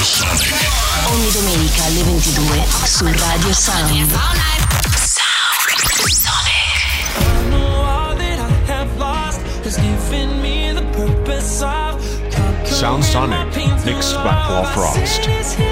Ogni domenica alle 22 su Radio Sound. Sound Sonic, mixed by Paul Frost.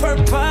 Purpose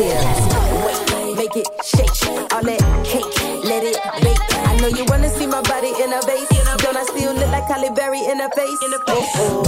stare. Wait, make it shake. All that cake, let it bake. I know you wanna see my body in a vase. Don't I still look like Halle Berry in a face? Oh, oh.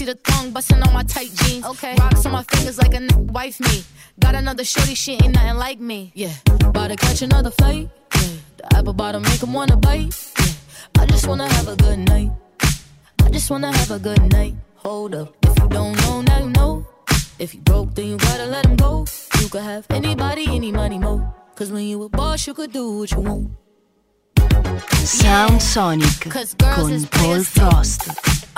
See the thong busting on my tight jeans. Okay, rocks on my fingers like a n- wife me. Got another shorty, she ain't nothing like me. Yeah, about to catch another flight. Yeah, the apple bottom make 'em wanna bite. Yeah, I just wanna have a good night. I just wanna have a good night. Hold up, if you don't know, now you know. If you broke, then you gotta let him go. You could have anybody, any money, mo. Cause when you a boss, you could do what you want. Sound Sonic Cause girls con is Paul. Frost.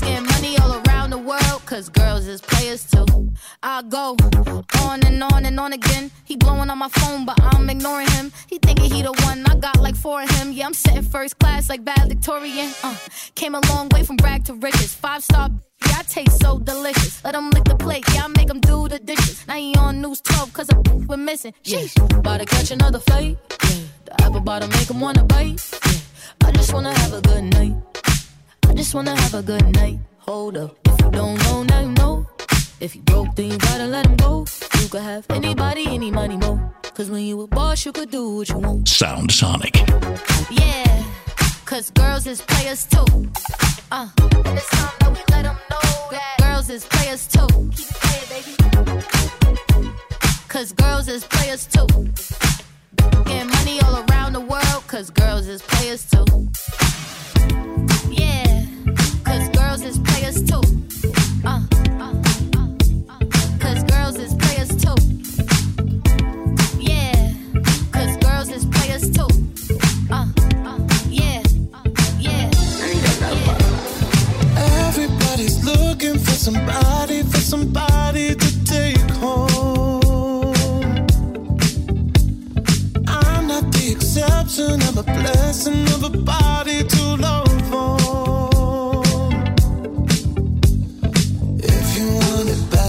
Getting money all around the world, cause girls is players too. I go on and on and on again. He blowing on my phone, but I'm ignoring him. He thinking he the one, I got like four of him. Yeah, I'm sitting first class like bad Victorian. Uh, came a long way from rag to riches. Five star, yeah, I taste so delicious. Let him lick the plate, yeah, I make him do the dishes. Now he on news 12, cause a we're missing. Sheesh, about to catch another fight. Yeah, the apple bottom make him wanna bite. Yeah, I just wanna have a good night. I just wanna have a good night. Hold up, if you don't know, now you know. If you broke, then you gotta let him go. You could have anybody, any money, mo. Cause when you a boss, you could do what you want. Sound Sonic. Yeah, cause girls is players too. Uh, and it's time that we let 'em know that girls is players too. Keep it playing, baby. Cause girls is players too. Getting money all around the world, cause girls is players too. Yeah, is players too. Uh, uh, uh, uh, cause girls is players too. Yeah, cause girls is players too. Yeah, yeah. Everybody's looking for somebody, for somebody to take home. I'm not the exception, I'm a blessing of a body to love on.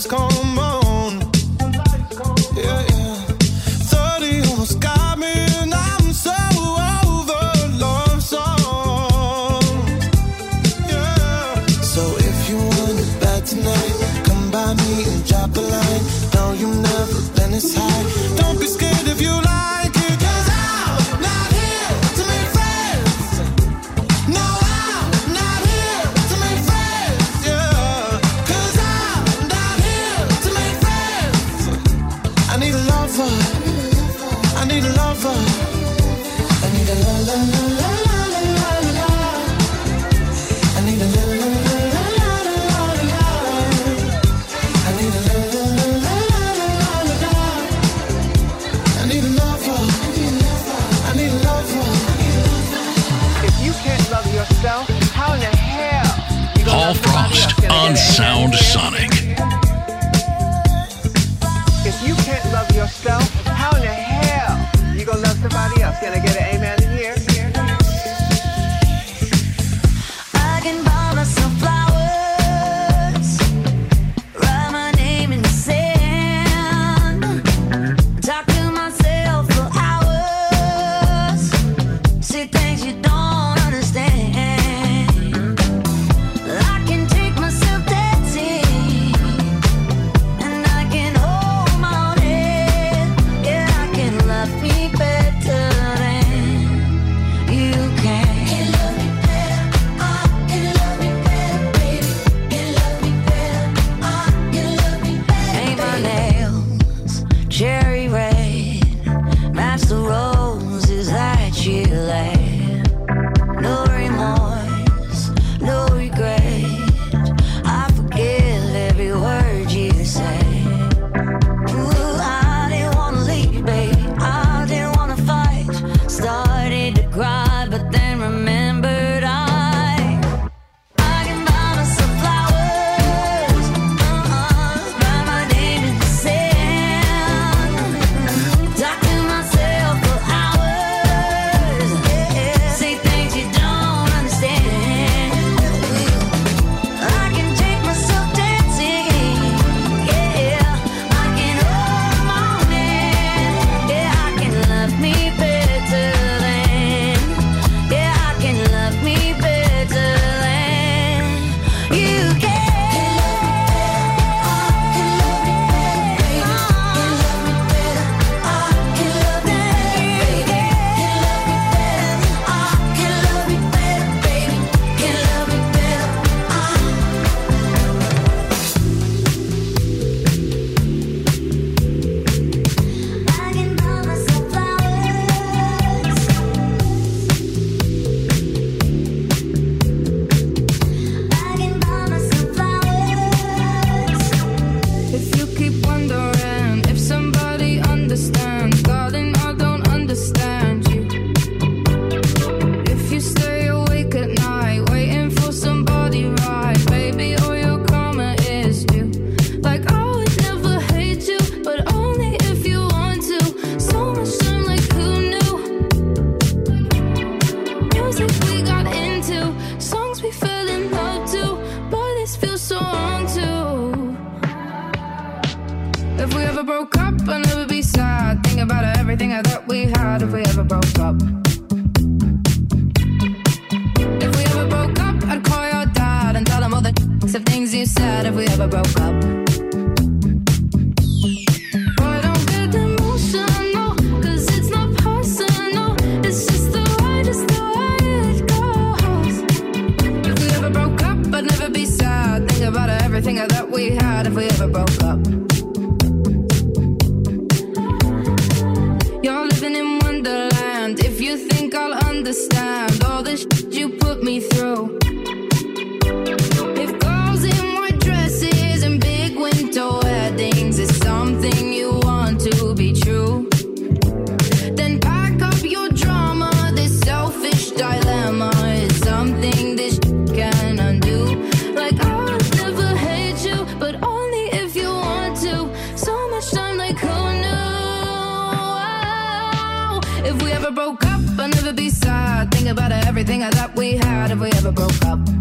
It's called cherry ever broke up, I'd never be sad. Think about everything I thought we had if we ever broke up. If we ever broke up, I'd call your dad and tell him all the of things you said if we ever broke up. about everything I thought we had if we ever broke up.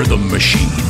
Rhythm Machine.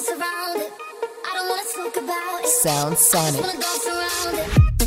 I wanna it. Sound Sonic.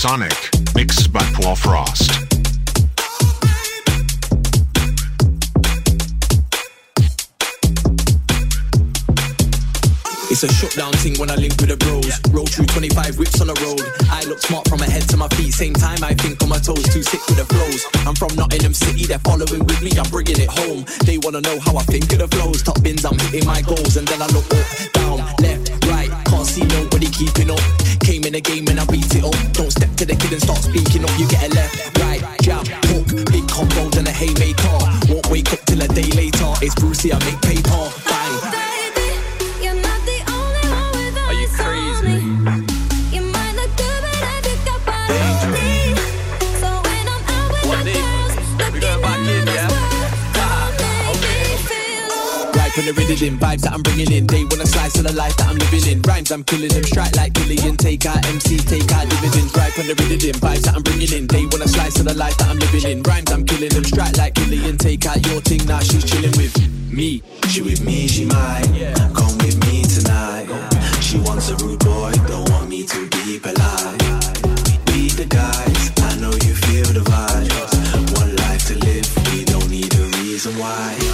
Sonic, mixed by Paul Frost. It's a shutdown thing when I link with the bros. Roll through 25 whips on the road. I look smart from my head to my feet. Same time I think on my toes. Too sick with the flows. I'm from Nottingham City. They're following with me. I'm bringing it home. They wanna know how I think of the flows. Top bins, I'm hitting my goals. And then I look up, down, left. Can't see nobody keeping up. Came in the game and I beat it up. Don't step to the kid and start speaking up. You get a left, right, jab, hook. Big combos and a haymaker. Won't wake up till a day later. It's Brucey, I make paper. from the riddling vibes that I'm bringing in. Day when I slice to the life that I'm living in. Rhymes I'm killing them, strike like Killian. Take out MCs, take out dividends. Drive from the riddling vibes that I'm bringing in. Day when I slice to the life that I'm living in. Rhymes I'm killing them, strike like Killian. Take out your thing, now she's chilling with me. She with me, she mine. Yeah. Come with me tonight. She wants a rude boy, don't want me to be polite. Be the guys, I know you feel the vibes. One life to live, we don't need a reason why.